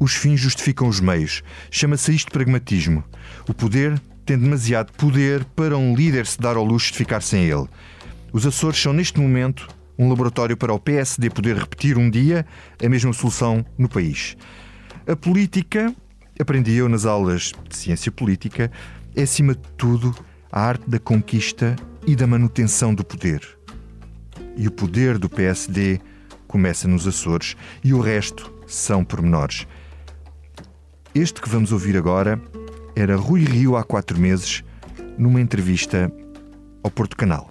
Os fins justificam os meios. Chama-se isto pragmatismo. O poder tem demasiado poder para um líder se dar ao luxo de ficar sem ele. Os Açores são, neste momento, um laboratório para o PSD poder repetir um dia a mesma solução no país. A política, aprendi eu nas aulas de ciência política, é acima de tudo a arte da conquista e da manutenção do poder. E o poder do PSD começa nos Açores e o resto são pormenores. Este que vamos ouvir agora era Rui Rio há quatro meses, numa entrevista ao Porto Canal.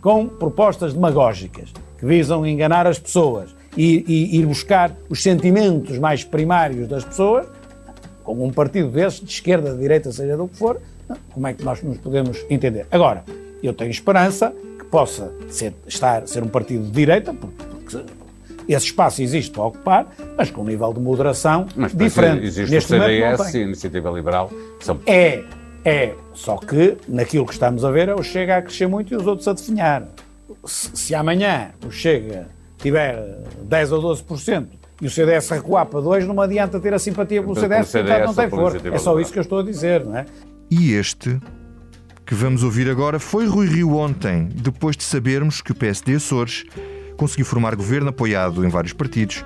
Com propostas demagógicas que visam enganar as pessoas e, ir buscar os sentimentos mais primários das pessoas, com um partido desses, de esquerda, de direita, seja do que for, como é que nós nos podemos entender? Agora, eu tenho esperança que possa ser, estar, ser um partido de direita, porque esse espaço existe para ocupar, mas com um nível de moderação mas, diferente. Existe Neste o CDS e a Iniciativa Liberal. São... É, é. Só que naquilo que estamos a ver, o Chega a crescer muito e os outros a definhar. Se, se amanhã o Chega tiver 10 ou 12% e o CDS recuar para 2, não adianta ter a simpatia pelo CDS, CDS não tem força. É só isso que eu estou a dizer, não é? E este que vamos ouvir agora foi Rui Rio ontem, depois de sabermos que o PSD Açores conseguiu formar governo apoiado em vários partidos,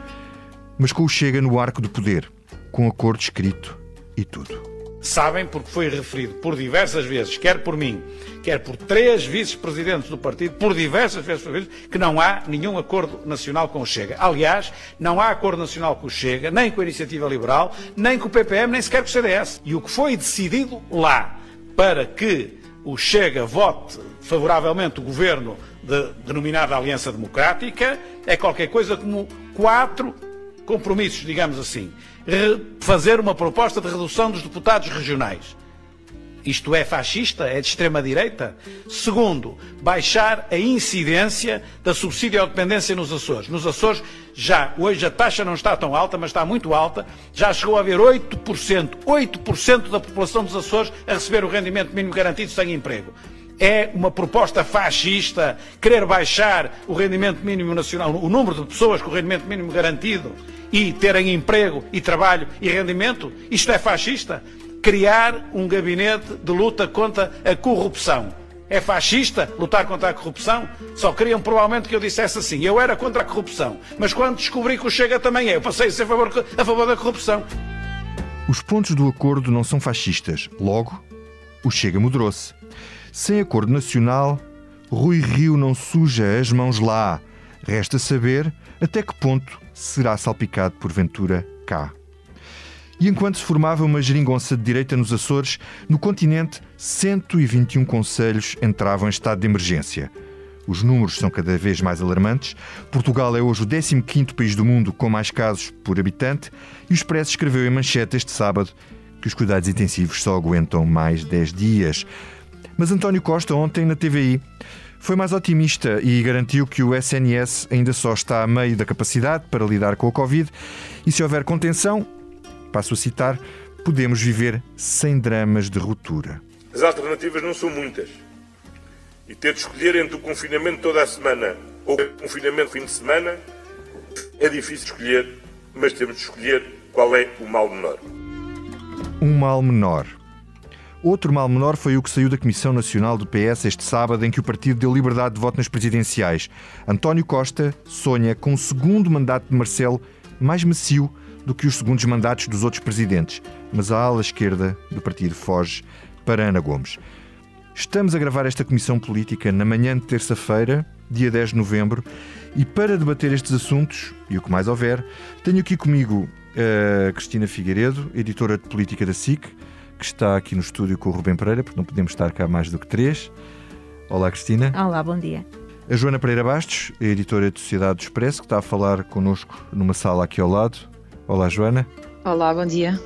mas com o Chega no arco do poder, com acordo escrito e tudo sabem, porque foi referido por diversas vezes, quer por mim, quer por três vice-presidentes do partido, por diversas vezes, que não há nenhum acordo nacional com o Chega. Aliás, não há acordo nacional com o Chega, nem com a Iniciativa Liberal, nem com o PPM, nem sequer com o CDS. E o que foi decidido lá para que o Chega vote favoravelmente o governo de, denominado Aliança Democrática é qualquer coisa como quatro compromissos, digamos assim. Fazer uma proposta de redução dos deputados regionais. Isto é fascista? É de extrema-direita? Segundo, baixar a incidência da subsídio à dependência nos Açores. Nos Açores, já, hoje a taxa não está tão alta, mas está muito alta, já chegou a haver 8%, 8% da população dos Açores a receber o rendimento mínimo garantido sem emprego. É uma proposta fascista querer baixar o rendimento mínimo nacional, o número de pessoas com o rendimento mínimo garantido e terem emprego e trabalho e rendimento? Isto é fascista? criar um gabinete de luta contra a corrupção. É fascista lutar contra a corrupção? Só queriam provavelmente que eu dissesse assim. Eu era contra a corrupção, mas quando descobri que o Chega também é, eu passei a ser a favor, a favor da corrupção. Os pontos do acordo não são fascistas. Logo, o Chega moderou-se. Sem acordo nacional, Rui Rio não suja as mãos lá. Resta saber até que ponto será salpicado porventura cá. E enquanto se formava uma geringonça de direita nos Açores, no continente, 121 conselhos entravam em estado de emergência. Os números são cada vez mais alarmantes. Portugal é hoje o 15º país do mundo com mais casos por habitante e o Expresso escreveu em manchete este sábado que os cuidados intensivos só aguentam mais 10 dias. Mas António Costa, ontem na TVI, foi mais otimista e garantiu que o SNS ainda só está a meio da capacidade para lidar com a Covid e se houver contenção, passo a citar, podemos viver sem dramas de ruptura. As alternativas não são muitas. E ter de escolher entre o confinamento toda a semana ou o confinamento fim de semana é difícil escolher, mas temos de escolher qual é o mal menor. Um mal menor. Outro mal menor foi o que saiu da Comissão Nacional do PS este sábado, em que o partido deu liberdade de voto nas presidenciais. António Costa sonha com o segundo mandato de Marcelo mais macio do que os segundos mandatos dos outros presidentes, mas a ala esquerda do partido foge para Ana Gomes. Estamos a gravar esta comissão política na manhã de terça-feira, dia 10 de novembro, e para debater estes assuntos e o que mais houver, tenho aqui comigo a Cristina Figueiredo, editora de política da SIC, que está aqui no estúdio com o Rubem Pereira, porque não podemos estar cá mais do que três. Olá, Cristina. Olá, bom dia. A Joana Pereira Bastos, editora de Sociedade do Expresso, que está a falar connosco numa sala aqui ao lado. Olá, Joana. Olá, bom dia.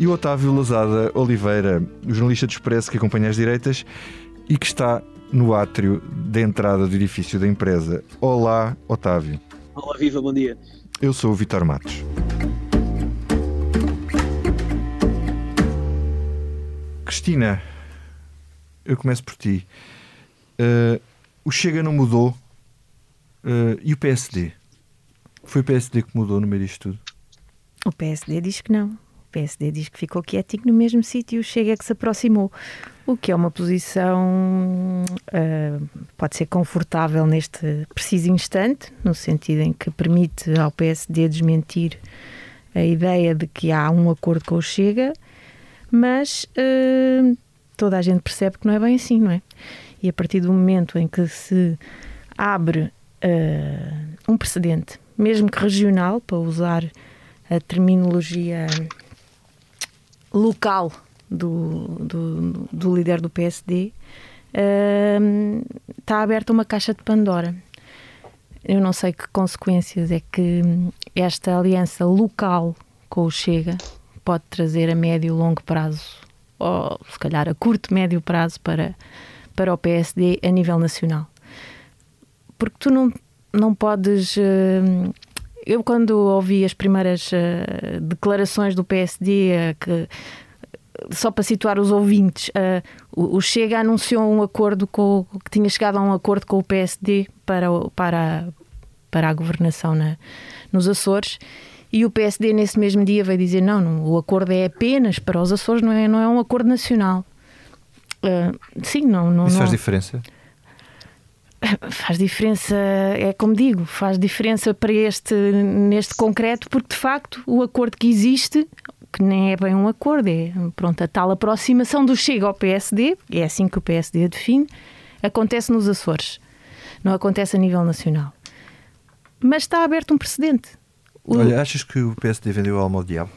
E o Otávio Lousada Oliveira, jornalista de Expresso que acompanha as direitas e que está no átrio da entrada do edifício da empresa. Olá, Otávio. Olá, viva, bom dia. Eu sou o Vitor Matos. Cristina, eu começo por ti. Uh, o Chega não mudou uh, e o PSD? Foi o PSD que mudou no meio disto tudo? O PSD diz que não. O PSD diz que ficou quietinho no mesmo sítio o Chega que se aproximou. O que é uma posição, uh, pode ser confortável neste preciso instante, no sentido em que permite ao PSD desmentir a ideia de que há um acordo com o Chega, mas uh, toda a gente percebe que não é bem assim, não é? E a partir do momento em que se abre uh, um precedente, mesmo que regional, para usar a terminologia local do, do, do líder do PSD, uh, está aberta uma caixa de Pandora. Eu não sei que consequências é que esta aliança local com o Chega pode trazer a médio e longo prazo, ou se calhar a curto, médio prazo para, para o PSD a nível nacional. Porque tu não, não podes. Uh, eu, quando ouvi as primeiras uh, declarações do PSD, uh, que só para situar os ouvintes, uh, o Chega anunciou um acordo com que tinha chegado a um acordo com o PSD para, para, para a governação na, nos Açores. E o PSD nesse mesmo dia veio dizer não, não, o acordo é apenas para os Açores, não é, não é um acordo nacional. Uh, sim, não, não. Isso faz não... diferença? Faz diferença, é como digo, faz diferença para este, neste concreto, porque de facto o acordo que existe que nem é bem um acordo, é pronto, a tal aproximação do Chega ao PSD, é assim que o PSD define, acontece nos Açores, não acontece a nível nacional. Mas está aberto um precedente. O... Olha, achas que o PSD vendeu a alma ao diabo?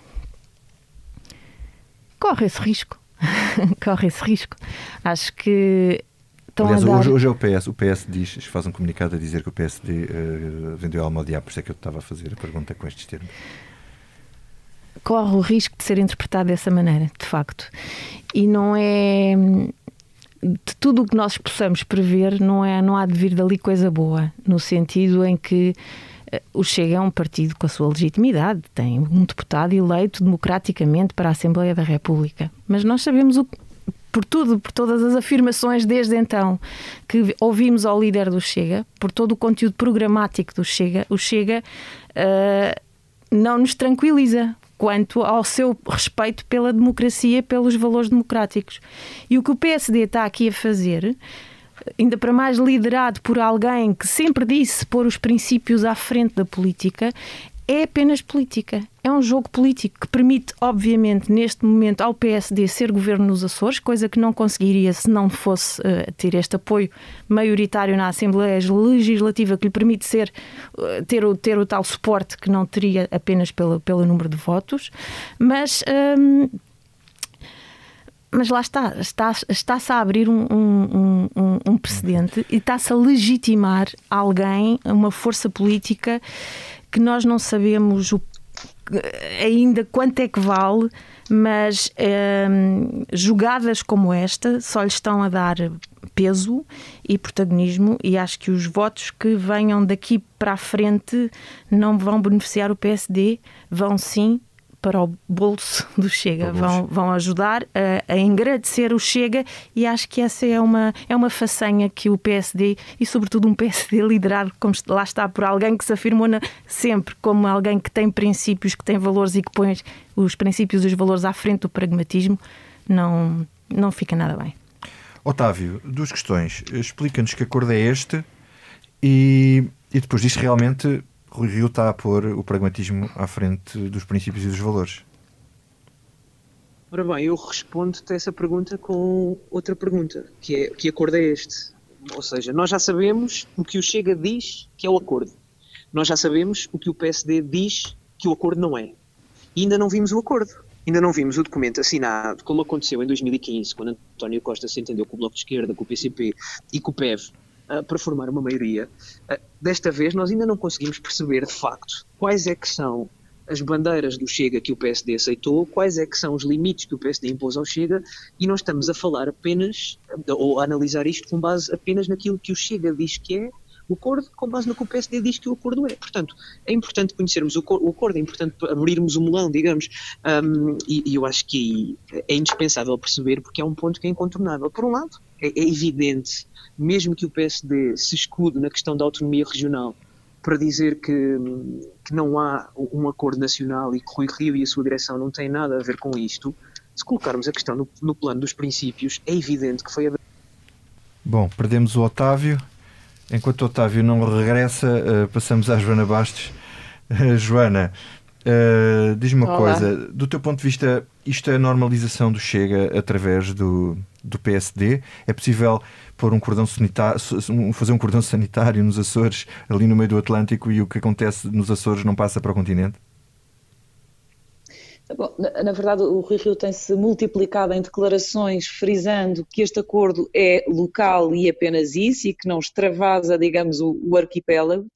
Corre esse risco. Corre esse risco. Acho que Estão Aliás, dar... hoje, hoje, é o PS. O PS diz, faz um comunicado a dizer que o PSD uh, eh, vendeu a alma ao diabo, por isso é que eu estava a fazer a pergunta com estes termos corre o risco de ser interpretado dessa maneira, de facto. E não é de tudo o que nós possamos prever, não é, não há de vir dali coisa boa, no sentido em que o Chega é um partido com a sua legitimidade, tem um deputado eleito democraticamente para a Assembleia da República. Mas nós sabemos o, por tudo, por todas as afirmações desde então que ouvimos ao líder do Chega, por todo o conteúdo programático do Chega, o Chega uh, não nos tranquiliza quanto ao seu respeito pela democracia, pelos valores democráticos. E o que o PSD está aqui a fazer, ainda para mais liderado por alguém que sempre disse pôr os princípios à frente da política, é apenas política. É um jogo político que permite, obviamente, neste momento, ao PSD ser governo nos Açores, coisa que não conseguiria se não fosse uh, ter este apoio maioritário na Assembleia Legislativa que lhe permite ser, uh, ter, o, ter o tal suporte que não teria apenas pelo, pelo número de votos. Mas. Um, mas lá está, está-se está a abrir um, um, um, um precedente e está-se a legitimar alguém, uma força política que nós não sabemos o, ainda quanto é que vale, mas hum, jogadas como esta só lhe estão a dar peso e protagonismo e acho que os votos que venham daqui para a frente não vão beneficiar o PSD, vão sim para o bolso do Chega. Vão, vão ajudar a, a, engrandecer o Chega e acho que essa é uma, é uma façanha que o PSD, e sobretudo um PSD liderado, como lá está, por alguém que se afirmou na, sempre como alguém que tem princípios, que tem valores e que põe os princípios e os valores à frente do pragmatismo, não, não fica nada bem. Otávio, duas questões. Explica-nos que acordo é este e, e depois diz realmente Rui Rio está a pôr o pragmatismo à frente dos princípios e dos valores? Ora bem, eu respondo-te essa pergunta com outra pergunta, que é que acordo é este? Ou seja, nós já sabemos o que o Chega diz que é o acordo. Nós já sabemos o que o PSD diz que o acordo não é. E ainda não vimos o acordo. Ainda não vimos o documento assinado, como aconteceu em 2015, quando António Costa se entendeu com o Bloco de Esquerda, com o PCP e com o PEV, uh, para formar uma maioria. Uh, desta vez nós ainda não conseguimos perceber de facto quais é que são as bandeiras do Chega que o PSD aceitou, quais é que são os limites que o PSD impôs ao Chega, e nós estamos a falar apenas, ou a analisar isto com base apenas naquilo que o Chega diz que é o acordo, com base no que o PSD diz que o acordo é. Portanto, é importante conhecermos o, acordo, é importante abrirmos o melão, digamos, um, e, e, eu acho que é indispensável perceber, porque é um ponto que é incontornável. Por um lado, é, é evidente mesmo que o PSD se escude na questão da autonomia regional, para dizer que, que não há um acordo nacional e que Rui Rio e a sua direção não têm nada a ver com isto, se colocarmos a questão no, no plano dos princípios, é evidente que foi a. Bom, perdemos o Otávio. Enquanto o Otávio não regressa, uh, passamos à Joana Bastos. Uh, Joana, uh, diz-me uma Olá. coisa: do teu ponto de vista, isto é a normalização do Chega através do, do PSD? É possível pôr um cordão sanitário, fazer um cordão sanitário nos Açores, ali no meio do Atlântico, e o que acontece nos Açores não passa para o continente? Bom, na, na, verdade, o Rui Rio tem-se multiplicado em declarações frisando que este acordo é local e apenas isso e que não extravasa, digamos, o, o arquipélago,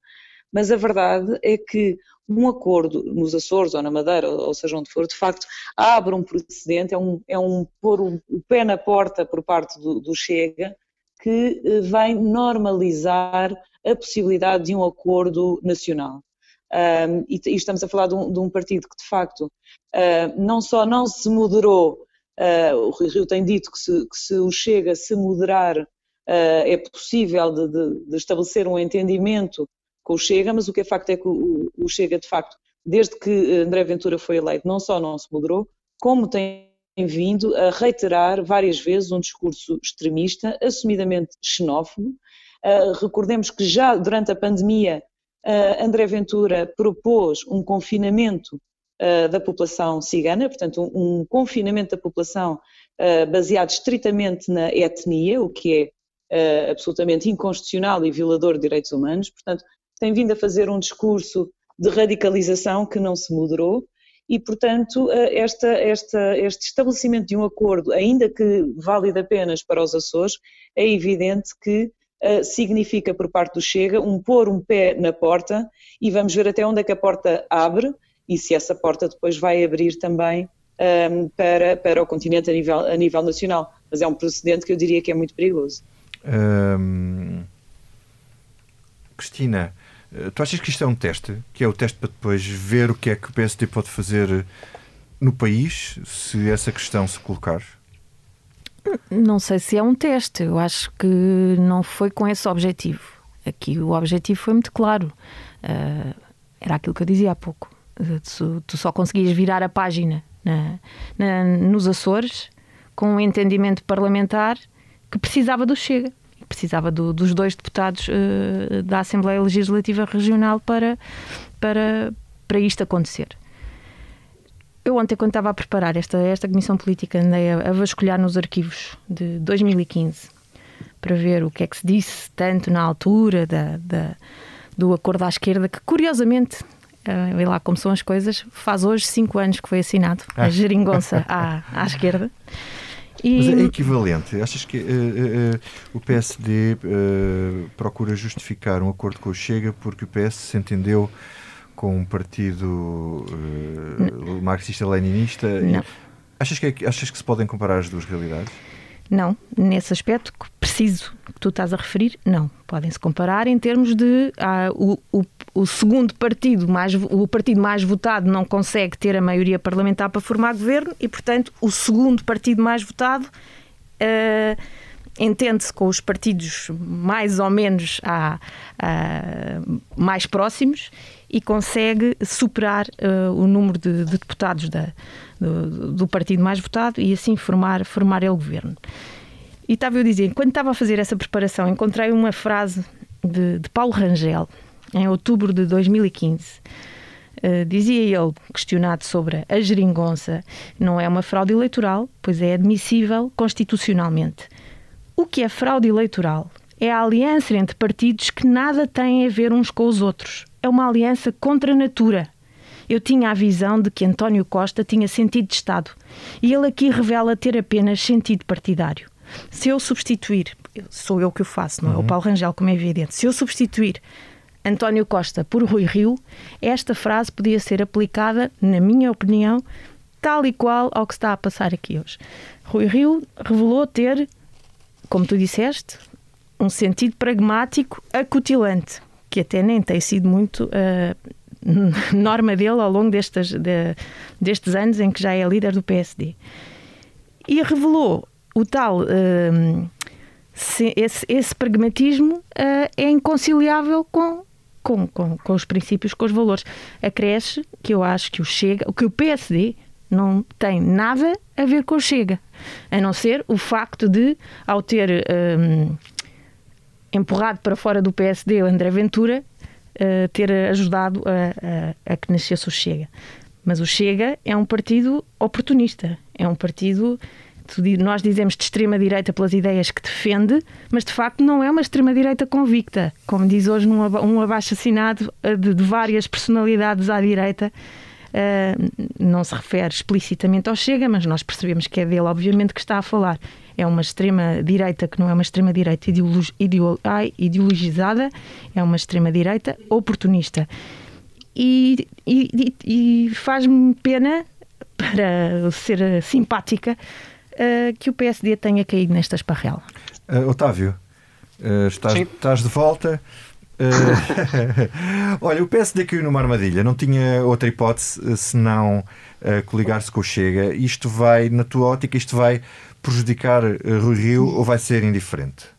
mas a verdade é que um acordo nos Açores ou na Madeira, ou seja onde for, de facto abre um precedente, é um, é um pôr o, pé na porta por parte do, do Chega que eh, vem normalizar a possibilidade de um acordo nacional. Um, e, e, estamos a falar de um, de um partido que, de facto, uh, não só não se moderou, uh, o Rui Rio tem dito que se, que se o Chega se moderar, uh, é possível de, de, de, estabelecer um entendimento com o Chega, mas o que é facto é que o, o Chega, de facto, desde que André Ventura foi eleito, não só não se moderou, como tem vindo a reiterar várias vezes um discurso extremista, assumidamente xenófobo. Recordemos que já durante a pandemia uh, André Ventura propôs um confinamento uh, da população cigana, portanto um, um confinamento da população baseado estritamente na etnia, o que é absolutamente inconstitucional e violador de direitos humanos. Portanto, tem vindo a fazer um discurso de radicalização que não se moderou e, portanto, esta, esta, este estabelecimento de um acordo, ainda que válido apenas para os Açores, é evidente que uh, significa por parte do Chega um pôr um pé na porta e vamos ver até onde é que a porta abre e se essa porta depois vai abrir também um, ehm, para, para o continente a nível, a nível nacional. Mas é um precedente que eu diria que é muito perigoso. Um... Cristina, eh, tu achas que isto é um teste? Que é o teste para depois ver o que é que o PSD pode fazer no país, se essa questão se colocar? Não sei se é um teste. Eu acho que não foi com esse objetivo. Aqui o objetivo foi muito claro. Uh, era aquilo que eu dizia há pouco. Tu, tu, só conseguias virar a página na, na, nos Açores com um entendimento parlamentar que precisava do Chega precisava do, dos dois deputados uh, da Assembleia Legislativa Regional para, para, para isto acontecer. Eu ontem, quando estava a preparar esta, esta comissão política, andei a, a vasculhar nos arquivos de 2015 para ver o que é que se disse tanto na altura da, da do acordo à esquerda, que curiosamente, uh, vê lá como são as coisas, faz hoje cinco anos que foi assinado, ah. a geringonça à, à esquerda. E... Mas é equivalente. Achas que uh, uh, o PSD procura justificar um acordo com o Chega porque o PS se entendeu com um partido marxista-leninista? Achas que, é, achas que se podem comparar as duas realidades? Não, nesse aspecto preciso que tu estás a referir, não. Podem-se comparar em termos de ah, o, o, o, segundo partido, mais, o partido mais votado não consegue ter a maioria parlamentar para formar governo e, portanto, o segundo partido mais votado ah, entende-se com os partidos mais ou menos ah, mais próximos e consegue superar uh, o número de, de deputados da, do, do, partido mais votado e assim formar, formar ele governo. E estava eu a dizer, quando estava a fazer essa preparação, encontrei uma frase de, de Paulo Rangel, em outubro de 2015. Uh, eh, dizia ele, questionado sobre a geringonça, não é uma fraude eleitoral, pois é admissível constitucionalmente. O que é fraude eleitoral? É a aliança entre partidos que nada têm a ver uns com os outros é uma aliança contra a natura. Eu tinha a visão de que António Costa tinha sentido de Estado e ele aqui revela ter apenas sentido partidário. Se eu substituir, sou eu que o faço, não é o uhum. Paulo Rangel, como é evidente, se eu substituir António Costa por Rui Rio, esta frase podia ser aplicada, na minha opinião, tal e qual ao que está a passar aqui hoje. Rui Rio revelou ter, como tu disseste, um sentido pragmático acutilante que até nem tem sido muito uh, norma dele ao longo destes, de, destes anos em que já é líder do PSD. E revelou o tal. Uh, esse, esse, pragmatismo uh, é inconciliável com, com, com, com os princípios, com os valores. Acresce que eu acho que o Chega, que o PSD não tem nada a ver com o Chega, a não ser o facto de, ao ter empurrado para fora do PSD André Ventura, uh, ter ajudado a, a, a que nascesse o Chega. Mas o Chega é um partido oportunista, é um partido nós dizemos de extrema-direita pelas ideias que defende, mas de facto não é uma extrema-direita convicta, como diz hoje num, um abaixo-assinado eh, de, de, várias personalidades à direita. Uh, não se refere explicitamente ao Chega, mas nós percebemos que é dele, obviamente, que está a falar. É uma extrema-direita que não é uma extrema-direita ideologizada, é uma extrema-direita oportunista. E, e, e faz-me pena, para ser simpática, uh, que o PSD tenha caído nesta esparrela. Uh, Otávio, uh, estás, estás, de volta. olha, o PSD caiu numa armadilha, não tinha outra hipótese senão coligar-se com o Chega. Isto vai, na tua ótica, isto vai prejudicar Rui Rio ou vai ser indiferente?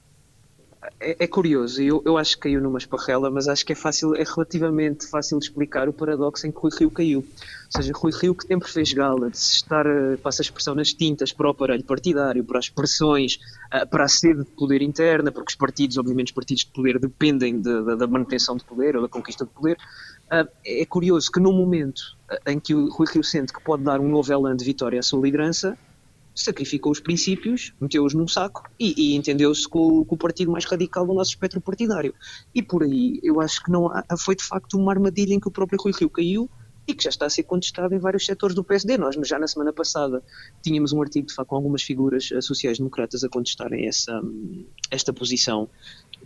É, é, curioso, eu, eu acho que caiu numa esparrela, mas acho que é fácil, é relativamente fácil explicar o paradoxo em que Rui Rio caiu. Ou seja, Rui Rio que sempre fez gala de se estar, eh, passa a expressão, nas tintas para o aparelho partidário, para as pressões, eh, para a sede de poder interna, porque os partidos, obviamente os partidos de poder dependem de, de, da manutenção de poder ou da conquista de poder. Eh, é curioso que num momento em que o Rui Rio sente que pode dar um novo elan de vitória à sua liderança, sacrificou os princípios, meteu-os num saco e, e entendeu-se com, com, o partido mais radical do nosso espectro partidário. E por aí eu acho que não há, foi de facto uma armadilha em que o próprio Rui Rio caiu e que já está a ser contestado em vários setores do PSD. Nós já na semana passada tínhamos um artigo de facto com algumas figuras sociais-democratas a contestarem essa, esta posição,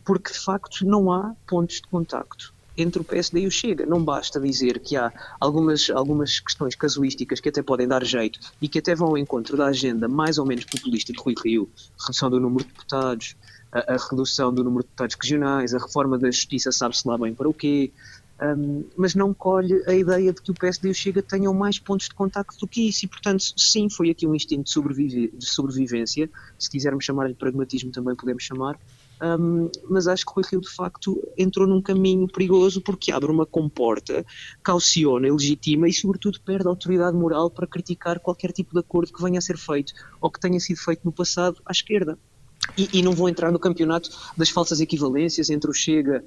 porque de facto não há pontos de contacto entre o PSD e o Chega. Não basta dizer que há algumas, algumas questões casuísticas que até podem dar jeito e que até vão ao encontro da agenda mais ou menos populista de Rui Rio, redução do número de deputados, a, a redução do número de deputados regionais, a reforma da justiça sabe-se lá bem para o quê, um, mas não colhe a ideia de que o PSD e o Chega tenham mais pontos de contacto do que isso. E, portanto, sim, foi aqui um instinto de, de sobrevivência, se quisermos chamar-lhe pragmatismo também podemos chamar, um, mas acho que o Rui Rio de facto entrou num caminho perigoso porque abre uma comporta, cauciona, legitima e sobretudo perde a autoridade moral para criticar qualquer tipo de acordo que venha a ser feito ou que tenha sido feito no passado à esquerda. E, e não vou entrar no campeonato das falsas equivalências entre o Chega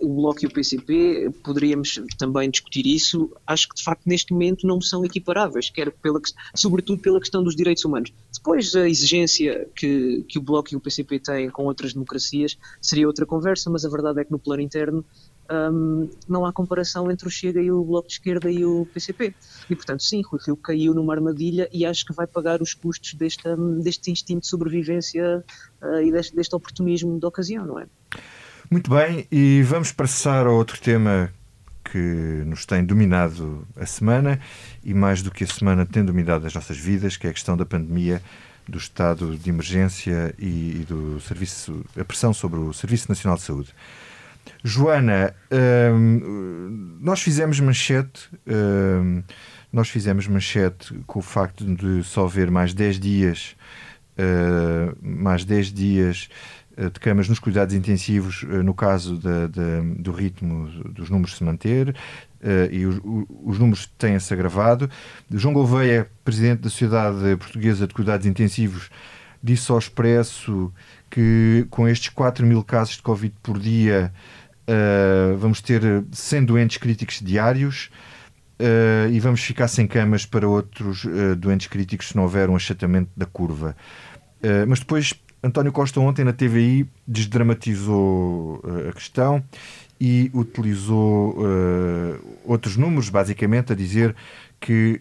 o Bloco e o PCP, poderíamos também discutir isso. Acho que de facto neste momento não são equiparáveis, quer pela, sobretudo pela questão dos direitos humanos. Depois a exigência que, que o Bloco e o PCP têm com outras democracias seria outra conversa, mas a verdade é que no plano interno um, não há comparação entre o Chega e o Bloco de Esquerda e o PCP. E, portanto, sim, Rui Rio caiu numa armadilha e acho que vai pagar os custos deste, deste instinto de sobrevivência uh, e deste, deste oportunismo de ocasião, não é? Muito bem, e vamos passar a outro tema que nos tem dominado a semana e mais do que a semana tem dominado as nossas vidas, que é a questão da pandemia, do estado de emergência e, do serviço, a pressão sobre o Serviço Nacional de Saúde. Joana, hum, nós fizemos manchete, hum, nós fizemos manchete com o facto de só haver mais 10 dias, hum, mais 10 dias de camas nos cuidados intensivos, eh, no caso de, de, do ritmo dos números se manter, Uh, e os, os números têm-se agravado. João Gouveia, presidente da Sociedade Portuguesa de Cuidados Intensivos, disse ao Expresso que com estes 4 mil casos de Covid por dia uh, vamos ter 100 doentes críticos diários uh, e vamos ficar sem camas para outros doentes críticos se não houver um achatamento da curva. mas depois António Costa ontem na TVI desdramatizou uh, a questão e utilizou uh, outros números, basicamente a dizer que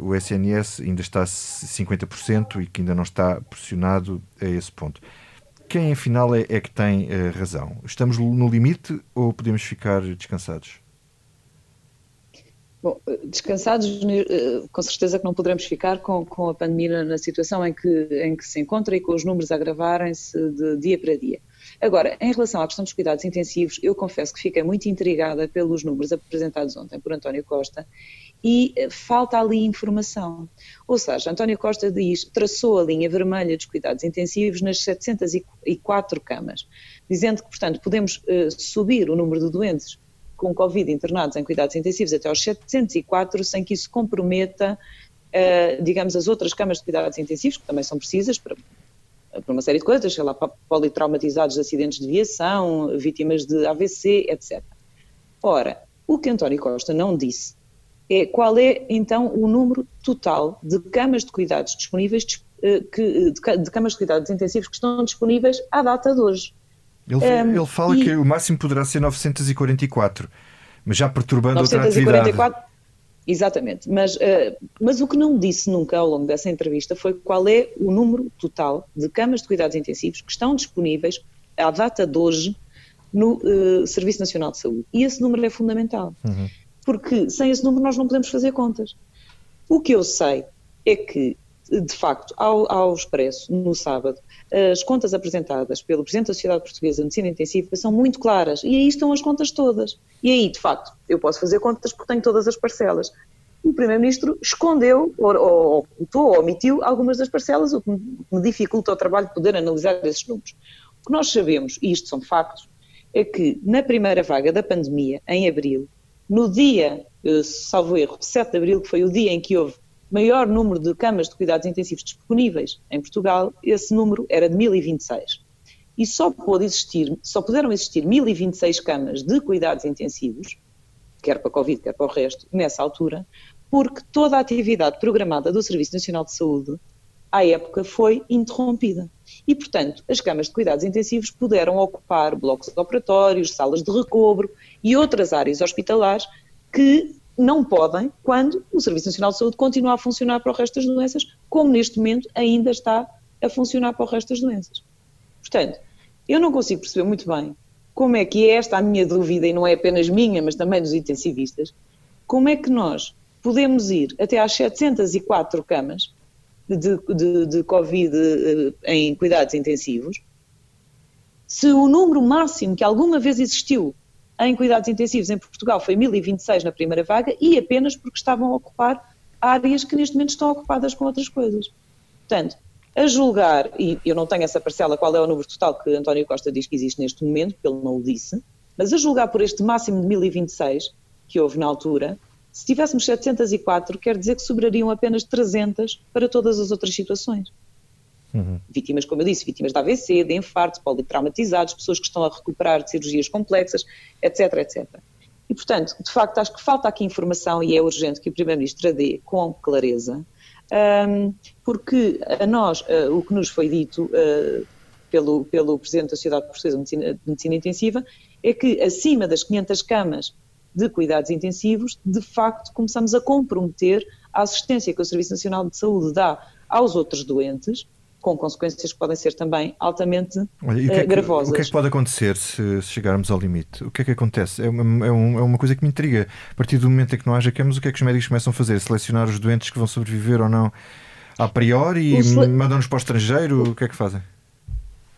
uh, o SNS ainda está a 50% e que ainda não está pressionado a esse ponto. Quem afinal é, é que tem razão? Estamos no limite ou podemos ficar descansados? Bom, descansados, eh, com certeza que não poderemos ficar com, com a pandemia na situação em que, em que se encontra e com os números a agravarem-se de dia para dia. Agora, em relação à questão dos cuidados intensivos, eu confesso que fiquei muito intrigada pelos números apresentados ontem por António Costa e eh, falta ali informação. Ou seja, António Costa diz, traçou a linha vermelha dos cuidados intensivos nas 704 camas, dizendo que, portanto, podemos subir o número de doentes com Covid internados em cuidados intensivos até aos 704, sem que isso comprometa, uh, digamos, as outras camas de cuidados intensivos, que também são precisas para, para uma série de coisas, sei lá, politraumatizados de acidentes de viação, vítimas de AVC, etc. Ora, o que António Costa não disse é qual é então o número total de camas de cuidados disponíveis, eh, de, de camas de cuidados intensivos que estão disponíveis à data de hoje. Ele, um, ele fala e... que o máximo poderá ser 944, mas já perturbando 944, outra atividade. Exatamente, mas, uh, mas o que não disse nunca ao longo dessa entrevista foi qual é o número total de camas de cuidados intensivos que estão disponíveis à data de hoje no uh, Serviço Nacional de Saúde. E esse número é fundamental, uhum. porque sem esse número nós não podemos fazer contas. O que eu sei é que, de facto, ao, ao Expresso, no sábado, as contas apresentadas pelo Presidente da Sociedade Portuguesa de Medicina Intensiva são muito claras e aí estão as contas todas. E aí, de facto, eu posso fazer contas porque tenho todas as parcelas. O Primeiro-Ministro escondeu, ou, ou ou omitiu algumas das parcelas, o que me dificulta o trabalho de poder analisar esses números. O que nós sabemos, e isto são factos, é que na primeira vaga da pandemia, em abril, no dia, eh, salvo erro, 7 de abril, que foi o dia em que houve maior número de camas de cuidados intensivos disponíveis em Portugal, esse número era de 1026. E só, pôde existir, só puderam existir 1026 camas de cuidados intensivos, quer para a Covid, quer para o resto, nessa altura, porque toda a atividade programada do Serviço Nacional de Saúde, à época, foi interrompida. E, portanto, as camas de cuidados intensivos puderam ocupar blocos operatórios, salas de recobro e outras áreas hospitalares que não podem quando o Serviço Nacional de Saúde continua a funcionar para o resto das doenças, como neste momento ainda está a funcionar para o resto das doenças. Portanto, eu não consigo perceber muito bem como é que é esta a minha dúvida, e não é apenas minha, mas também dos intensivistas, como é que nós podemos ir até às 704 camas de, de, de Covid eh, em cuidados intensivos, se o número máximo que alguma vez existiu em cuidados intensivos em Portugal foi 1026 na primeira vaga e apenas porque estavam a ocupar áreas que neste momento estão ocupadas com outras coisas. Portanto, a julgar, e eu não tenho essa parcela qual é o número total que António Costa diz que existe neste momento, porque ele não o disse, mas a julgar por este máximo de 1026 que houve na altura, se tivéssemos 704, quer dizer que sobrariam apenas 300 para todas as outras situações. Uhum. Vítimas, como eu disse, vítimas de AVC, de infarto, politraumatizados, pessoas que estão a recuperar de cirurgias complexas, etc, etc. E, portanto, de facto, acho que falta aqui informação e é urgente que o Primeiro-Ministro a dê com clareza, um, porque a nós, uh, o que nos foi dito uh, pelo, pelo Presidente da Sociedade Portuguesa de Medicina, de Medicina Intensiva é que acima das 500 camas de cuidados intensivos, de facto, começamos a comprometer a assistência que o Serviço Nacional de Saúde dá aos outros doentes, com consequências que podem ser também altamente Olha, o que é que, gravosas. O que é que pode acontecer se, se, chegarmos ao limite? O que é que acontece? É uma, é, um, é uma coisa que me intriga. A partir do momento em que não haja camas, o que é que os médicos começam a fazer? Selecionar os doentes que vão sobreviver ou não a priori e sele... mandam-nos para o estrangeiro? O que é que fazem?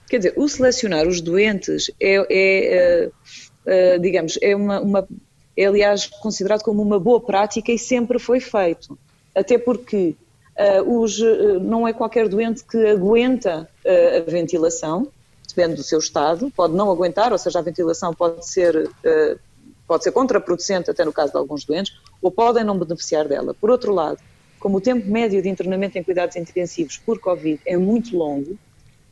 Quer dizer, o selecionar os doentes é, é uh, uh, digamos, é uma, uma, é aliás considerado como uma boa prática e sempre foi feito. Até porque uh, os, uh, não é qualquer doente que aguenta uh, a ventilação, depende do seu estado, pode não aguentar, ou seja, a ventilação pode ser, pode ser contraproducente até no caso de alguns doentes, ou podem não beneficiar dela. Por outro lado, como o tempo médio de internamento em cuidados intensivos por Covid é muito longo,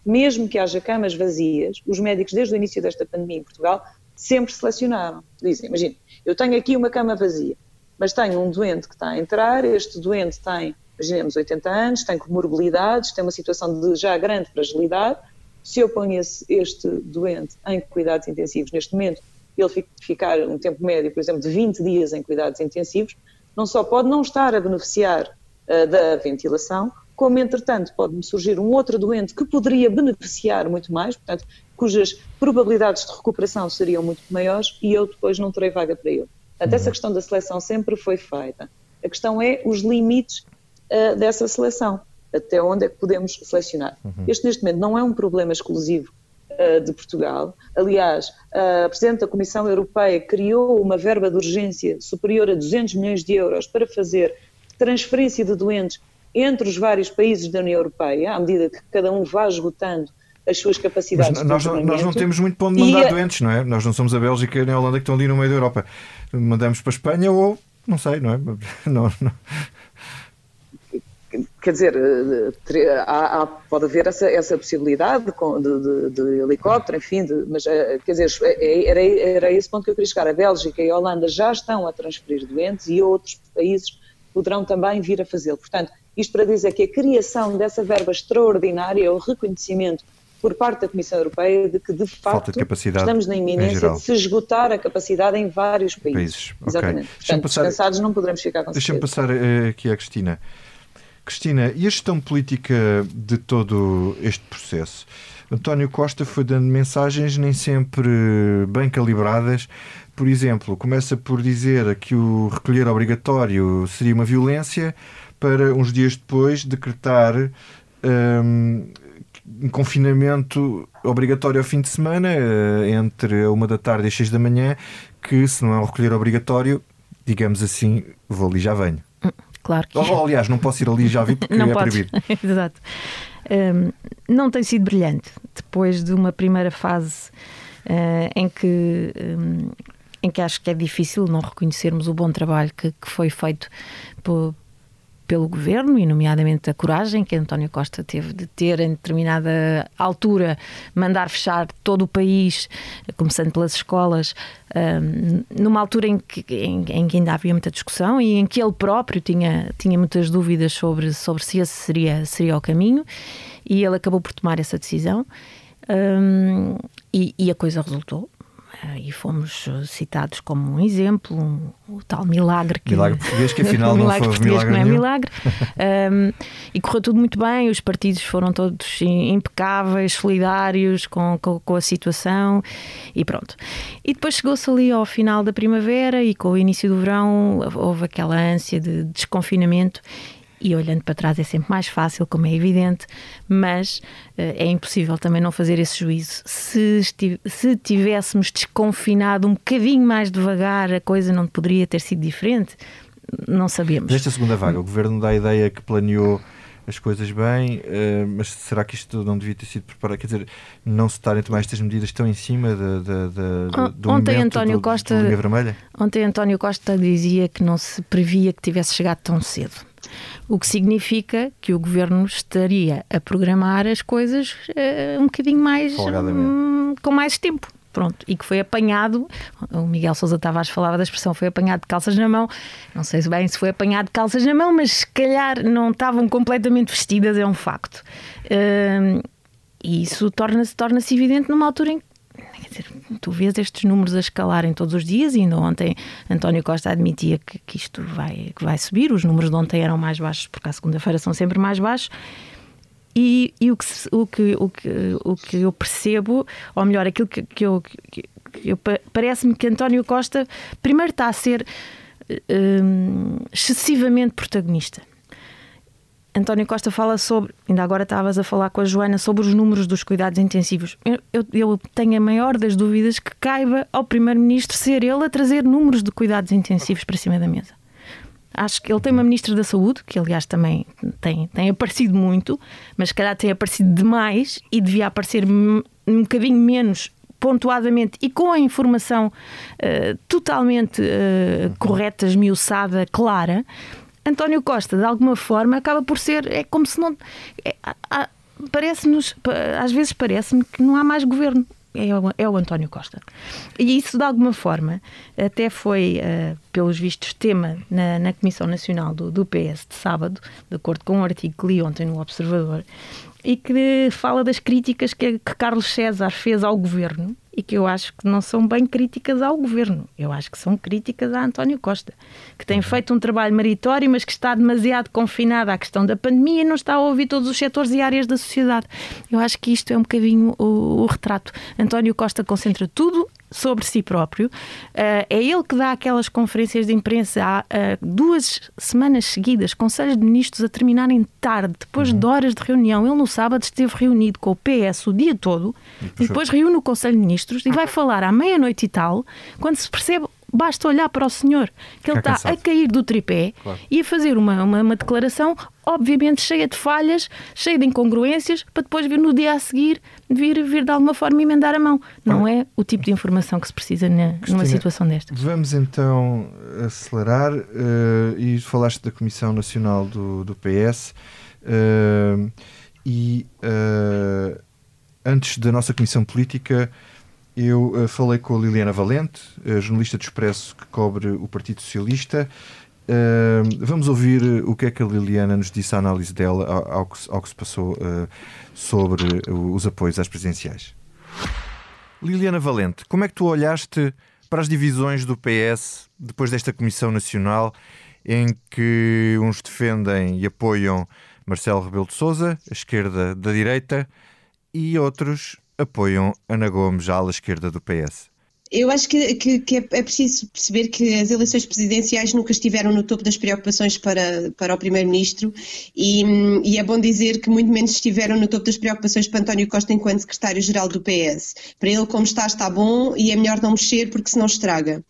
mesmo que haja camas vazias, os médicos desde o início desta pandemia em Portugal sempre selecionaram. Dizem, imagina, eu tenho aqui uma cama vazia, mas tenho um doente que está a entrar, este doente tem imaginemos 80 anos, tem comorbilidades, tem uma situação de já grande fragilidade. Se eu ponho esse, este doente em cuidados intensivos neste momento, ele ficar um tempo médio, por exemplo, de 20 dias em cuidados intensivos, não só pode não estar a beneficiar uh, da ventilação, como entretanto pode-me surgir um outro doente que poderia beneficiar muito mais, portanto, cujas probabilidades de recuperação seriam muito maiores e eu depois não terei vaga para ele. Portanto, essa uhum. questão da seleção sempre foi feita. A questão é os limites uh, dessa seleção. Até onde é que podemos selecionar? Uhum. Este, neste momento, não é um problema exclusivo uh, de Portugal. Aliás, a Presidente da Comissão Europeia criou uma verba de urgência superior a 200 milhões de euros para fazer transferência de doentes entre os vários países da União Europeia, à medida que cada um vá esgotando as suas capacidades. Mas nós, nós não temos muito para onde mandar e, doentes, não é? Nós não somos a Bélgica nem a Holanda que estão ali no meio da Europa. Mandamos para a Espanha ou não sei, não é? Não, não. Quer dizer, eh, há, há, pode haver essa, essa possibilidade de, de, de helicóptero, enfim, de, mas eh, quer dizer, é, é, era, era esse ponto que eu queria chegar. A Bélgica e a Holanda já estão a transferir doentes e outros países poderão também vir a fazê-lo. Portanto, isto para dizer que a criação dessa verba extraordinária é o reconhecimento por parte da Comissão Europeia de que, de facto, de estamos na iminência de se esgotar a capacidade em vários países. países. Exatamente. Okay. Portanto, passar, descansados não poderemos ficar com Deixa-me passar uh, aqui à Cristina. Cristina, e a gestão política de todo este processo? António Costa foi dando mensagens nem sempre bem calibradas. Por exemplo, começa por dizer que o recolher obrigatório seria uma violência, para uns dias depois decretar um, um confinamento obrigatório ao fim de semana, eh, entre a uma da tarde e as seis da manhã, que se não é um recolher obrigatório, digamos assim, vou ali já venho. Claro que. Ou, aliás, não posso ir ali já vi porque não é podes. proibido. Exato. Um, não tem sido brilhante. Depois de uma primeira fase uh, em que. Um, em que acho que é difícil não reconhecermos o bom trabalho que, que foi feito por, pelo governo, e nomeadamente a coragem que António Costa teve de ter em determinada altura mandar fechar todo o país, começando pelas escolas, um, numa altura em que, em, em, que ainda havia muita discussão e em que ele próprio tinha, tinha muitas dúvidas sobre, sobre se esse seria, seria o caminho, e ele acabou por tomar essa decisão. Um, e, e a coisa resultou. Eh, e fomos eh, citados como um exemplo, um, o tal milagre que milagre português que afinal não foi milagre que não é milagre. Um, e correu tudo muito bem os partidos foram todos impecáveis solidários com, com, com a situação e pronto. E depois chegou-se ali ao final da primavera e com o início do verão houve aquela ânsia de desconfinamento e olhando para trás é sempre mais fácil, como é evidente, mas uh, é impossível também não fazer esse juízo. Se, se tivéssemos desconfinado um bocadinho mais devagar, a coisa não poderia ter sido diferente? Não sabemos. Nesta segunda vaga, o governo dá a ideia que planeou as coisas bem, uh, mas será que isto não devia ter sido preparado? Quer dizer, não se estarem a tomar estas medidas tão em cima de, de, de, do ontem momento António do, Costa? Ontem António Costa dizia que não se previa que tivesse chegado tão cedo. O que significa que o governo estaria a programar as coisas uh, um bocadinho mais. Um, com mais tempo. Pronto, e que foi apanhado, o Miguel Sousa Tavares falava da expressão, foi apanhado de calças na mão. Não sei se bem se foi apanhado de calças na mão, mas se calhar não estavam completamente vestidas, é um facto. Uh, e isso torna-se torna evidente numa altura em que tu vês estes números a escalarem todos os dias e ainda ontem António Costa admitia que, que isto vai, que vai subir. Os números de ontem eram mais baixos, porque à segunda-feira são sempre mais baixos. E, e o, que, o, que, o, que, o que eu percebo, ou melhor, aquilo que, que eu. Que, eu Parece-me que António Costa, primeiro, está a ser hum, excessivamente protagonista. António Costa fala sobre, ainda agora estavas a falar com a Joana sobre os números dos cuidados intensivos. Eu, eu, eu tenho a maior das dúvidas que caiba ao Primeiro-Ministro ser ele a trazer números de cuidados intensivos para cima da mesa. Acho que ele tem uma Ministra da Saúde, que aliás também tem, tem aparecido muito, mas se calhar tem aparecido demais e devia aparecer um bocadinho menos pontuadamente e com a informação uh, totalmente uh, correta, esmiuçada, clara. António Costa, de alguma forma, acaba por ser. É como se não. É, parece-nos. Às vezes parece-me que não há mais governo. É o, é o, António Costa. E isso, de alguma forma, até foi, uh, pelos vistos, tema na, na Comissão Nacional do, do, PS de sábado, de acordo com um artigo que li ontem no Observador, e que fala das críticas que, que Carlos César fez ao governo e que eu acho que não são bem críticas ao governo. Eu acho que são críticas a António Costa, que tem uhum. feito um trabalho meritório, mas que está demasiado confinado à questão da pandemia e não está a ouvir todos os setores e áreas da sociedade. Eu acho que isto é um bocadinho o, o retrato. António Costa concentra tudo sobre si próprio. Uh, é ele que dá aquelas conferências de imprensa há uh, duas semanas seguidas, conselhos de ministros a terminarem tarde, depois uhum. de horas de reunião. Ele no sábado esteve reunido com o PS o dia todo e depois reúne o Conselho de Ministros e vai falar à meia-noite e tal, quando se percebe basta olhar para o senhor, que ele está a cair do tripé claro. e a fazer uma, uma, uma, declaração obviamente cheia de falhas, cheia de incongruências, para depois vir no dia a seguir vir, vir de alguma forma emendar a mão. Não é o tipo de informação que se precisa na, Cristina, numa situação destas. Vamos então acelerar uh, e falaste da Comissão Nacional do, do PS uh, eh, e uh, antes da nossa Comissão Política eu falei com a Liliana Valente, jornalista do Expresso que cobre o Partido Socialista Uh, vamos ouvir o que é que a Liliana nos disse a análise dela ao, ao, que, ao que, se passou uh, sobre os apoios às presidenciais. Liliana Valente, como é que tu olhaste para as divisões do PS depois desta Comissão Nacional em que uns defendem e apoiam Marcelo Rebelo de Sousa, a esquerda da direita, e outros apoiam Ana Gomes, à esquerda do PS? Eu acho que, que, que, é preciso perceber que as eleições presidenciais nunca estiveram no topo das preocupações para, para o Primeiro-Ministro e, e, é bom dizer que muito menos estiveram no topo das preocupações para António Costa enquanto Secretário-Geral do PS. Para ele, como está, está bom e é melhor não mexer porque senão estraga.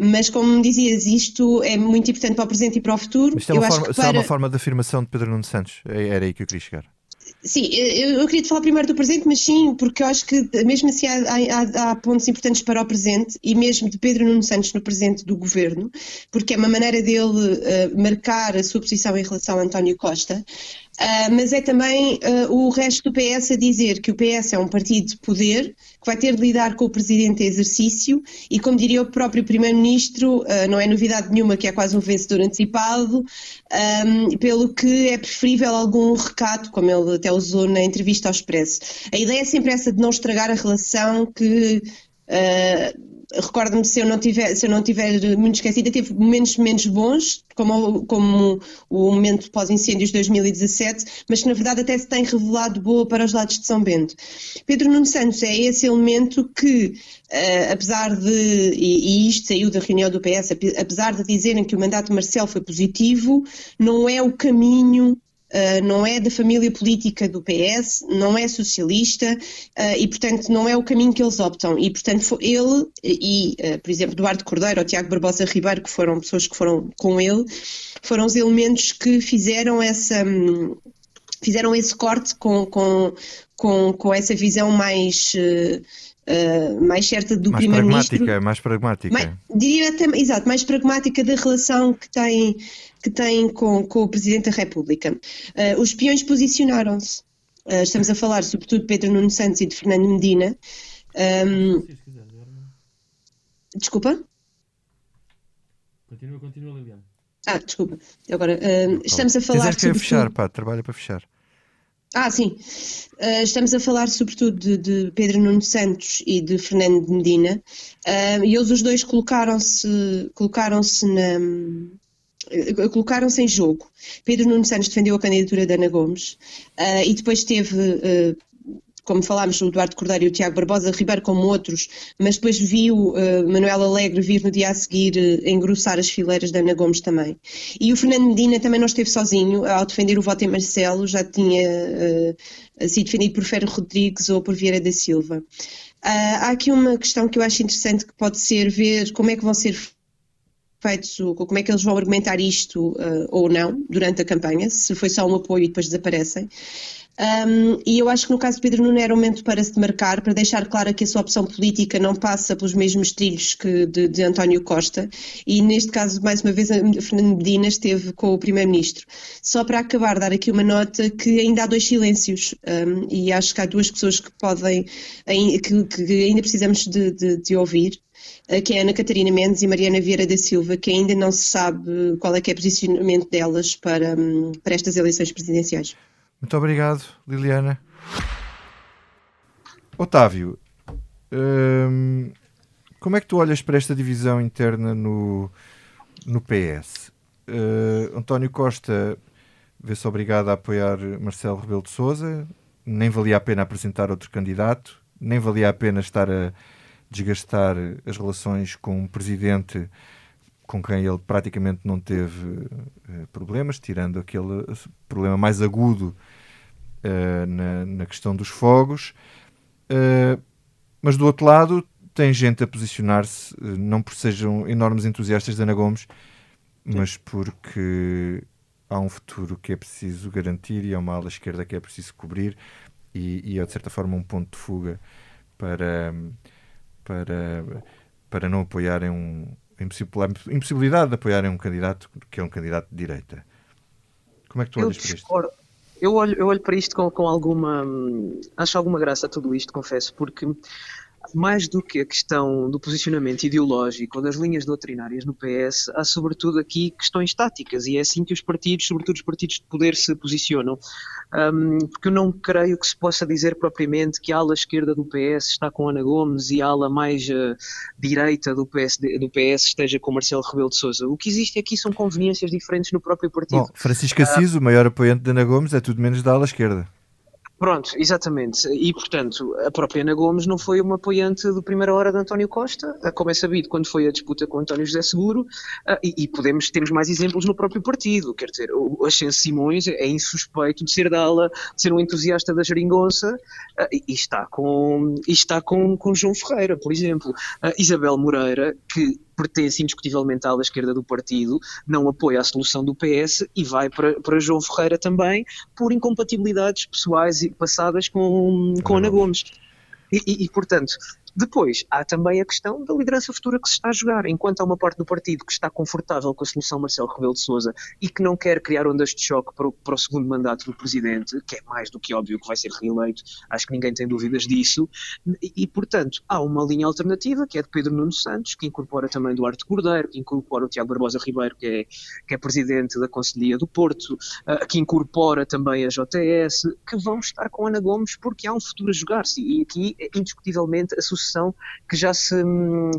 Mas, como dizias, isto é muito importante para o presente e para o futuro. Isto é uma, forma, para... é uma forma de afirmação de Pedro Nuno Santos. É, era aí que eu queria chegar. Sim, eu, eu, queria te falar primeiro do presente, mas sim, porque eu acho que mesmo assim há, há, há, pontos importantes para o presente e mesmo de Pedro Nuno Santos no presente do governo, porque é uma maneira dele uh, marcar a sua posição em relação a António Costa. Uh, mas é também uh, o resto do PS a dizer que o PS é um partido de poder, que vai ter de lidar com o presidente em exercício e, como diria o próprio primeiro-ministro, uh, não é novidade nenhuma que é quase um vencedor antecipado, um, pelo que é preferível algum recato, como ele até usou na entrevista ao Expresso. A ideia é sempre essa de não estragar a relação que recordo-me se eu não tiver se eu não tiver muito esquecida teve momentos menos bons como como o momento pós incêndios de 2017 mas que na verdade até se tem revelado boa para os lados de São Bento. Pedro Nuno Santos é esse elemento que uh, apesar de e, e, isto saiu da reunião do PS apesar de dizerem que o mandato de Marcelo foi positivo não é o caminho Uh, não é da família política do PS, não é socialista uh, e, portanto, não é o caminho que eles optam. E, portanto, ele e, uh, por exemplo, Eduardo Cordeiro ou Tiago Barbosa Ribeiro, que foram pessoas que foram com ele, foram os elementos que fizeram essa. Um, fizeram esse corte com, com, com, com essa visão mais. Uh, mais certa do Primeiro-Ministro. Mais pragmática, mais pragmática. diria até, exato, mais pragmática da relação que tem que têm com, com o Presidente da República. Uh, os espiões posicionaram-se. Uh, estamos a falar sobretudo de Pedro Nuno Santos e de Fernando Medina. Um, desculpa? Continua, continua, Liliana. Ah, desculpa. Agora, uh, estamos a falar. Quiseres que fechar, pá, trabalha para fechar. Ah, sim. Uh, estamos a falar sobretudo de, de, Pedro Nuno Santos e de Fernando Medina. Uh, e eles os dois colocaram-se colocaram na, eh, colocaram-se em jogo. Pedro Nuno Santos defendeu a candidatura de Ana Gomes uh, e depois teve, como falámos, o Eduardo Cordeiro e o Tiago Barbosa Ribeiro como outros, mas depois viu uh, Manuel Alegre vir no dia a seguir engrossar as fileiras da Ana Gomes também. E o Fernando Medina também não esteve sozinho ao defender o voto em Marcelo, já tinha sido defendido por Ferro Rodrigues ou por Vieira da Silva. há aqui uma questão que eu acho interessante que pode ser ver como é que vão ser feitos, como é que eles vão argumentar isto uh, ou não durante a campanha, se foi só um apoio e depois desaparecem. Um, e eu acho que no caso de Pedro Nuno era o momento para se demarcar, para deixar claro que a sua opção política não passa pelos mesmos trilhos que de, de António Costa e neste caso, mais uma vez, Fernando Medina esteve com o Primeiro-Ministro. Só para acabar, dar aqui uma nota que ainda há dois silêncios um, e acho que há duas pessoas que podem, que, que ainda precisamos de, de, de ouvir. Eh, que é Ana Catarina Mendes e Mariana Vieira da Silva, que ainda não se sabe qual é que é o posicionamento delas para, hum, para estas eleições presidenciais. Muito obrigado, Liliana. Otávio, hum, como é que tu olhas para esta divisão interna no, no PS? Uh, eh, António Costa vê-se obrigado a apoiar Marcelo Rebelo de Sousa, nem valia a pena apresentar outro candidato, nem valia a pena estar a desgastar as relações com um presidente com quem ele praticamente não teve uh, problemas, tirando aquele problema mais agudo uh, na, na, questão dos fogos. Uh, mas do outro lado, tem gente a posicionar-se, não por sejam enormes entusiastas de Ana Gomes, mas porque há um futuro que é preciso garantir e há uma ala esquerda que é preciso cobrir e, e é de certa forma um ponto de fuga para, para, para não apoiarem um a impossibilidade de apoiarem um candidato que é um candidato de direita. Como é que tu olhas para isto? Eu olho, eu olho para isto com, com alguma. Hum, acho alguma graça a tudo isto, confesso, porque mais do que a questão do posicionamento ideológico ou das linhas doutrinárias no PS, há sobretudo aqui questões táticas e é assim que os partidos, sobretudo os partidos de poder, se posicionam. Um, porque eu não creio que se possa dizer propriamente que a ala esquerda do PS está com Ana Gomes e a ala mais uh, direita do, PSD, do PS esteja com Marcelo Rebelo de Sousa. O que existe aqui são conveniências diferentes no próprio partido. Bom, Francisco Assis, uh, o maior apoiante de Ana Gomes, é tudo menos da ala esquerda. Pronto, exatamente. E, portanto, a própria Ana Gomes não foi uma apoiante do primeira hora de António Costa, como é sabido, quando foi a disputa com António José Seguro, ah, e, podemos, temos mais exemplos no próprio partido. Quer dizer, o Ascenso Simões é insuspeito de ser dala, de ser um entusiasta da geringonça, ah, e está com, e está com, com João Ferreira, por exemplo. Isabel Moreira, que pertence indiscutivelmente à ala esquerda do partido, não apoia a solução do PS e vai para, para João Ferreira também por incompatibilidades pessoais e passadas com, com Ana Gomes. E, e, e, portanto, depois, há também a questão da liderança futura que se está a jogar. Enquanto há uma parte do partido que está confortável com a solução Marcelo Rebelo de Sousa e que não quer criar ondas de choque para o, para o segundo mandato do presidente, que é mais do que óbvio que vai ser reeleito, acho que ninguém tem dúvidas disso, e, e portanto, há uma linha alternativa, que é de Pedro Nuno Santos, que incorpora também Duarte Cordeiro, que incorpora o Tiago Barbosa Ribeiro, que é, que é presidente da Conselhia do Porto, uh, que incorpora também a JTS, que vão estar com Ana Gomes porque há um futuro a jogar-se, e aqui, indiscutivelmente, a sucessão que já se,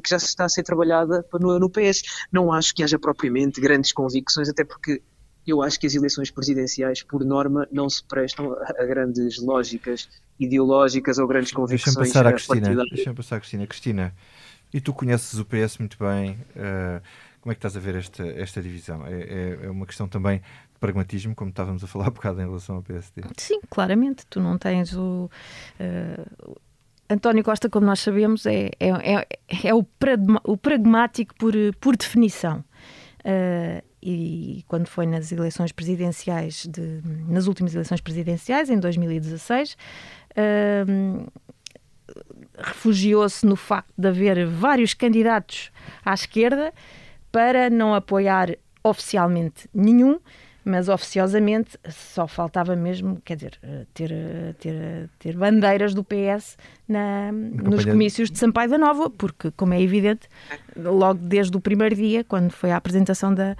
que já se está a ser trabalhada no, no PS. Não acho que haja propriamente grandes convicções, até porque eu acho que as eleições presidenciais, por norma, não se prestam a, grandes lógicas ideológicas ou grandes convicções. Deixa-me passar a Cristina. Deixa-me passar a Cristina. Cristina, e tu conheces o PS muito bem. Uh, como é que estás a ver esta, esta divisão? É, é, é, uma questão também de pragmatismo, como estávamos a falar há bocado em relação ao PSD? Sim, claramente. Tu não tens o. Uh, António Costa, como nós sabemos, é, é, é, é o, o, pragmático por, por definição. Uh, e quando foi nas eleições presidenciais, de, nas últimas eleições presidenciais, em 2016, uh, refugiou-se no facto de haver vários candidatos à esquerda para não apoiar oficialmente nenhum mas oficiosamente só faltava mesmo, quer dizer, eh, ter, eh, ter, eh, ter bandeiras do PS na, nos comícios de Sampaio da Nova, porque, como é evidente, logo desde o primeiro dia, quando foi a apresentação da,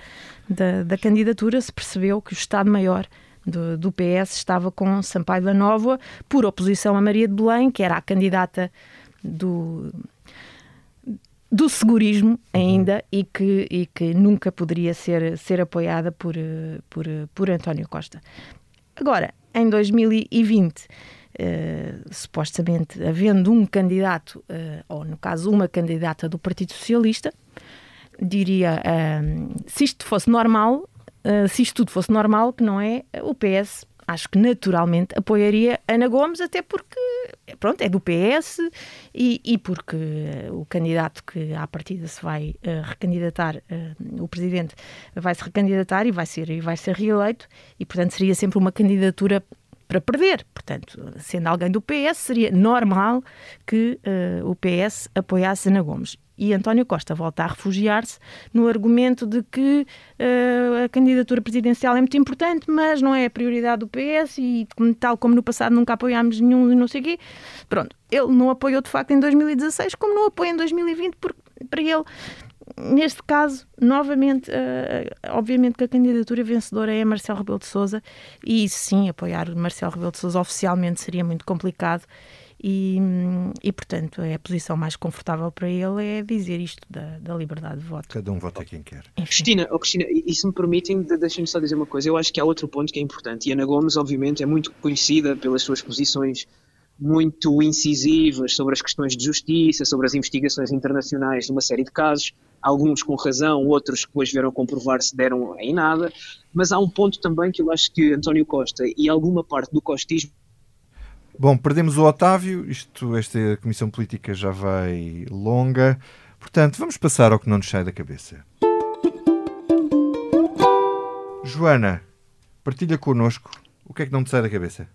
da, da candidatura, se percebeu que o Estado-Maior do, do, PS estava com Sampaio da Nova, por oposição a Maria de Belém, que era a candidata do do segurismo ainda uhum. e, que, e que nunca poderia ser, ser apoiada por, por, por António Costa. Agora, em 2020, uh, eh, supostamente havendo um candidato, uh, ou no caso uma candidata do Partido Socialista, diria, uh, se isto fosse normal, se isto tudo fosse normal, que não é, o PS acho que naturalmente apoiaria Ana Gomes, até porque pronto, é do PS e, e porque o candidato que à partida se vai uh, recandidatar, uh, o presidente vai se recandidatar e vai ser e vai ser reeleito e portanto seria sempre uma candidatura para perder. Portanto, sendo alguém do PS, seria normal que uh, o PS apoiasse Ana Gomes. E António Costa volta a refugiar-se no argumento de que uh, a candidatura presidencial é muito importante, mas não é a prioridade do PS e, tal como no passado, nunca apoiámos nenhum e não sei quê. Pronto, ele não apoiou de facto em 2016, como não apoia em 2020, porque para ele neste caso, novamente, uh, obviamente que a candidatura vencedora é Marcelo Rebelo de Sousa e sim, apoiar Marcelo Rebelo de Sousa oficialmente seria muito complicado e, e, portanto, é a posição mais confortável para ele é dizer isto da, da liberdade de voto. Cada um vota quem quer. Cristina, oh Cristina, e se me permitem, deixem-me só dizer uma coisa. Eu acho que há outro ponto que é importante. E Ana Gomes, obviamente, é muito conhecida pelas suas posições muito incisivas sobre as questões de justiça, sobre as investigações internacionais de uma série de casos, alguns com razão, outros que depois vieram comprovar-se deram em nada, mas há um ponto também que eu acho que António Costa e alguma parte do costismo Bom, perdemos o Otávio, isto, esta comissão política já vai longa, portanto, vamos passar ao que não nos sai da cabeça. Joana, Partilha connosco o que é que não te sai da cabeça.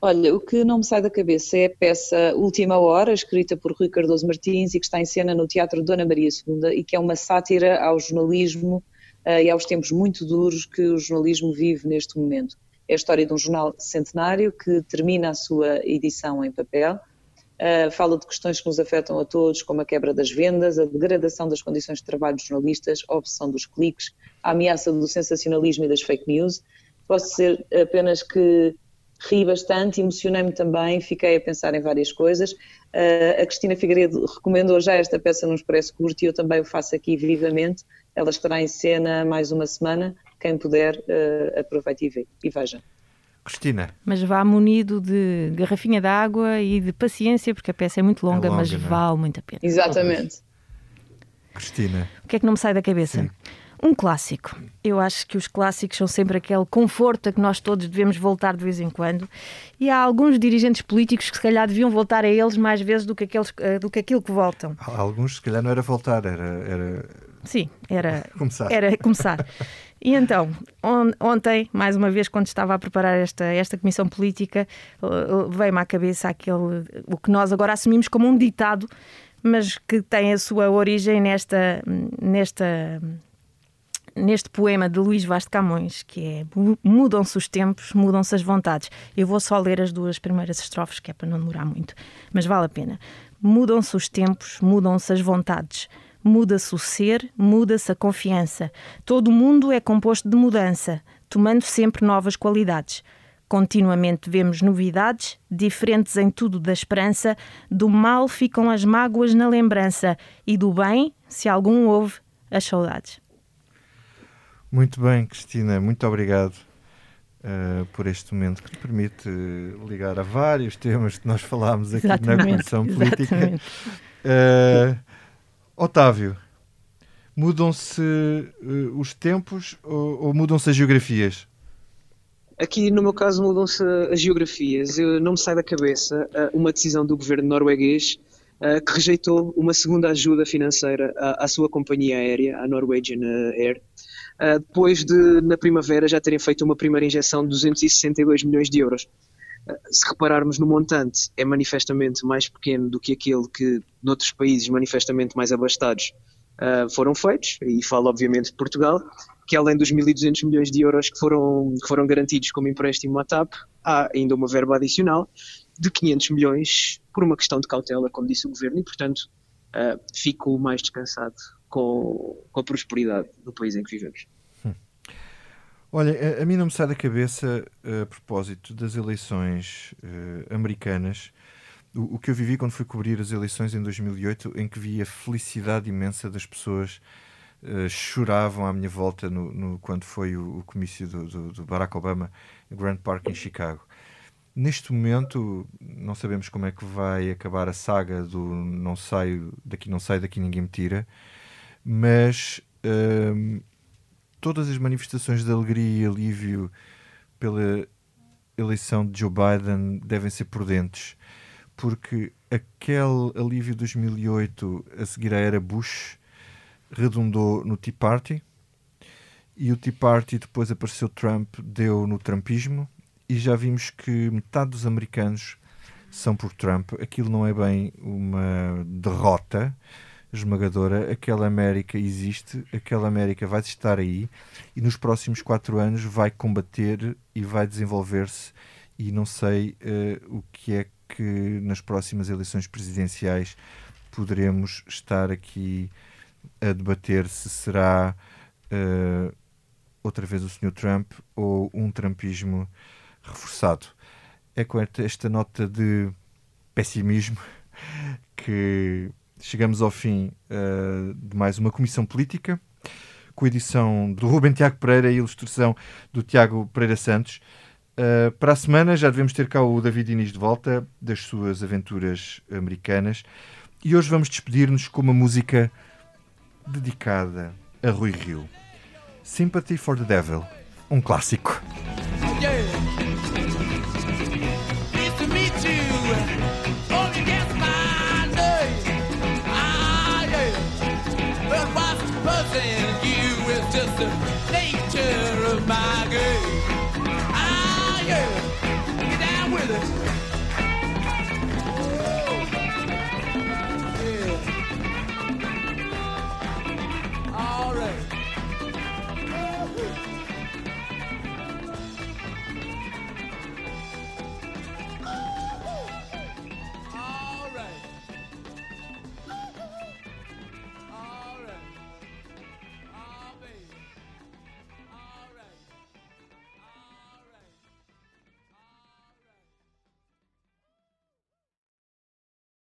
Olha, o que não me sai da cabeça é a peça Última Hora, escrita por Rui Cardoso Martins e que está em cena no Teatro Dona Maria II e que é uma sátira ao jornalismo uh, e aos tempos muito duros que o jornalismo vive neste momento. É a história de um jornal centenário que termina a sua edição em papel, uh, fala de questões que nos afetam a todos, como a quebra das vendas, a degradação das condições de trabalho dos jornalistas, a obsessão dos cliques, a ameaça do sensacionalismo e das fake news. Posso dizer apenas que ri bastante, emocionei-me também, fiquei a pensar em várias coisas. Uh, a Cristina Figueiredo recomendou já esta peça no Expresso Curto e eu também o faço aqui vivamente. Ela estará em cena mais uma semana. Quem puder, uh, aproveite e, vê, e veja. Cristina. Mas vá munido de garrafinha de água e de paciência, porque a peça é muito longa, é longa mas é? vale muito a pena. Exatamente. Cristina. O que é que não me sai da cabeça? Sim. Um clássico. Eu acho que os clássicos são sempre aquele conforto a que nós todos devemos voltar de vez em quando. E há alguns dirigentes políticos que se calhar deviam voltar a eles mais vezes do que, aqueles, eh, do que aquilo que voltam. Alguns se calhar não era voltar, era. era... Sim, era começar. Era começar. E então, on, ontem, mais uma vez, quando estava a preparar esta, esta comissão política, veio-me à cabeça aquele, o que nós agora assumimos como um ditado, mas que tem a sua origem nesta, nesta neste poema de Luís Vaz de Camões, que é Mudam-se os tempos, mudam-se as vontades. Eu vou só ler as duas primeiras estrofes, que é para não demorar muito, mas vale a pena. Mudam-se os tempos, mudam-se as vontades. Muda-se o ser, muda-se a confiança. Todo mundo é composto de mudança, tomando sempre novas qualidades. Continuamente vemos novidades, diferentes em tudo da esperança. Do mal ficam as mágoas na lembrança, e do bem, se algum houve, as saudades. Muito bem, Cristina, muito obrigado uh, por este momento que te permite ligar a vários temas que nós falámos aqui exatamente, na Comissão Política. Uh, Otávio, mudam-se uh, os tempos ou, ou mudam-se as geografias? Aqui, no meu caso, mudam-se as geografias. Eu, não me sai da cabeça uma decisão do governo norueguês que rejeitou uma segunda ajuda financeira à, à sua companhia aérea, a Norwegian Air, uh, depois de, na primavera, já terem feito uma primeira injeção de 262 milhões de euros. Uh, se repararmos no montante, é manifestamente mais pequeno do que aquele que, noutros países manifestamente mais abastados, uh, foram feitos, e falo obviamente de Portugal, que além dos 1.200 milhões de euros que foram, que foram garantidos como empréstimo à TAP, há ainda uma verba adicional de 500 milhões por uma questão de cautela, como disse o Governo, e portanto uh, fico mais descansado com, com a prosperidade do país em que vivemos. Hum. Olha, a, a, mim não me sai da cabeça, a propósito das eleições uh, americanas, o, o, que eu vivi quando fui cobrir as eleições em 2008, em que vi a felicidade imensa das pessoas uh, choravam à minha volta no, no quando foi o, o comício do, do, do, Barack Obama em Grand Park em Chicago. Neste momento, não sabemos como é que vai acabar a saga do não saio, daqui não sai, daqui ninguém me tira mas hum, todas as manifestações de alegria e alívio pela eleição de Joe Biden devem ser prudentes, porque aquele alívio de 2008 a seguir à era Bush redundou no Tea Party e o Tea Party depois apareceu Trump, deu no Trumpismo e já vimos que metade dos americanos são por Trump. Aquilo não é bem uma derrota, esmagadora, aquela América existe, aquela América vai estar aí e nos próximos quatro anos vai combater e vai desenvolver-se e não sei uh, o que é que nas próximas eleições presidenciais poderemos estar aqui a debater se será uh, outra vez o Sr. Trump ou um trumpismo reforçado. É com esta nota de pessimismo que chegamos ao fim uh, de mais uma comissão política, com a edição do Rubem Tiago Pereira e ilustração do Tiago Pereira Santos. Uh, para a semana já devemos ter cá o David Inês de volta das suas aventuras americanas. E hoje vamos despedir-nos com uma música dedicada a Rui Rio. Sympathy for the Devil, um clássico. Yeah.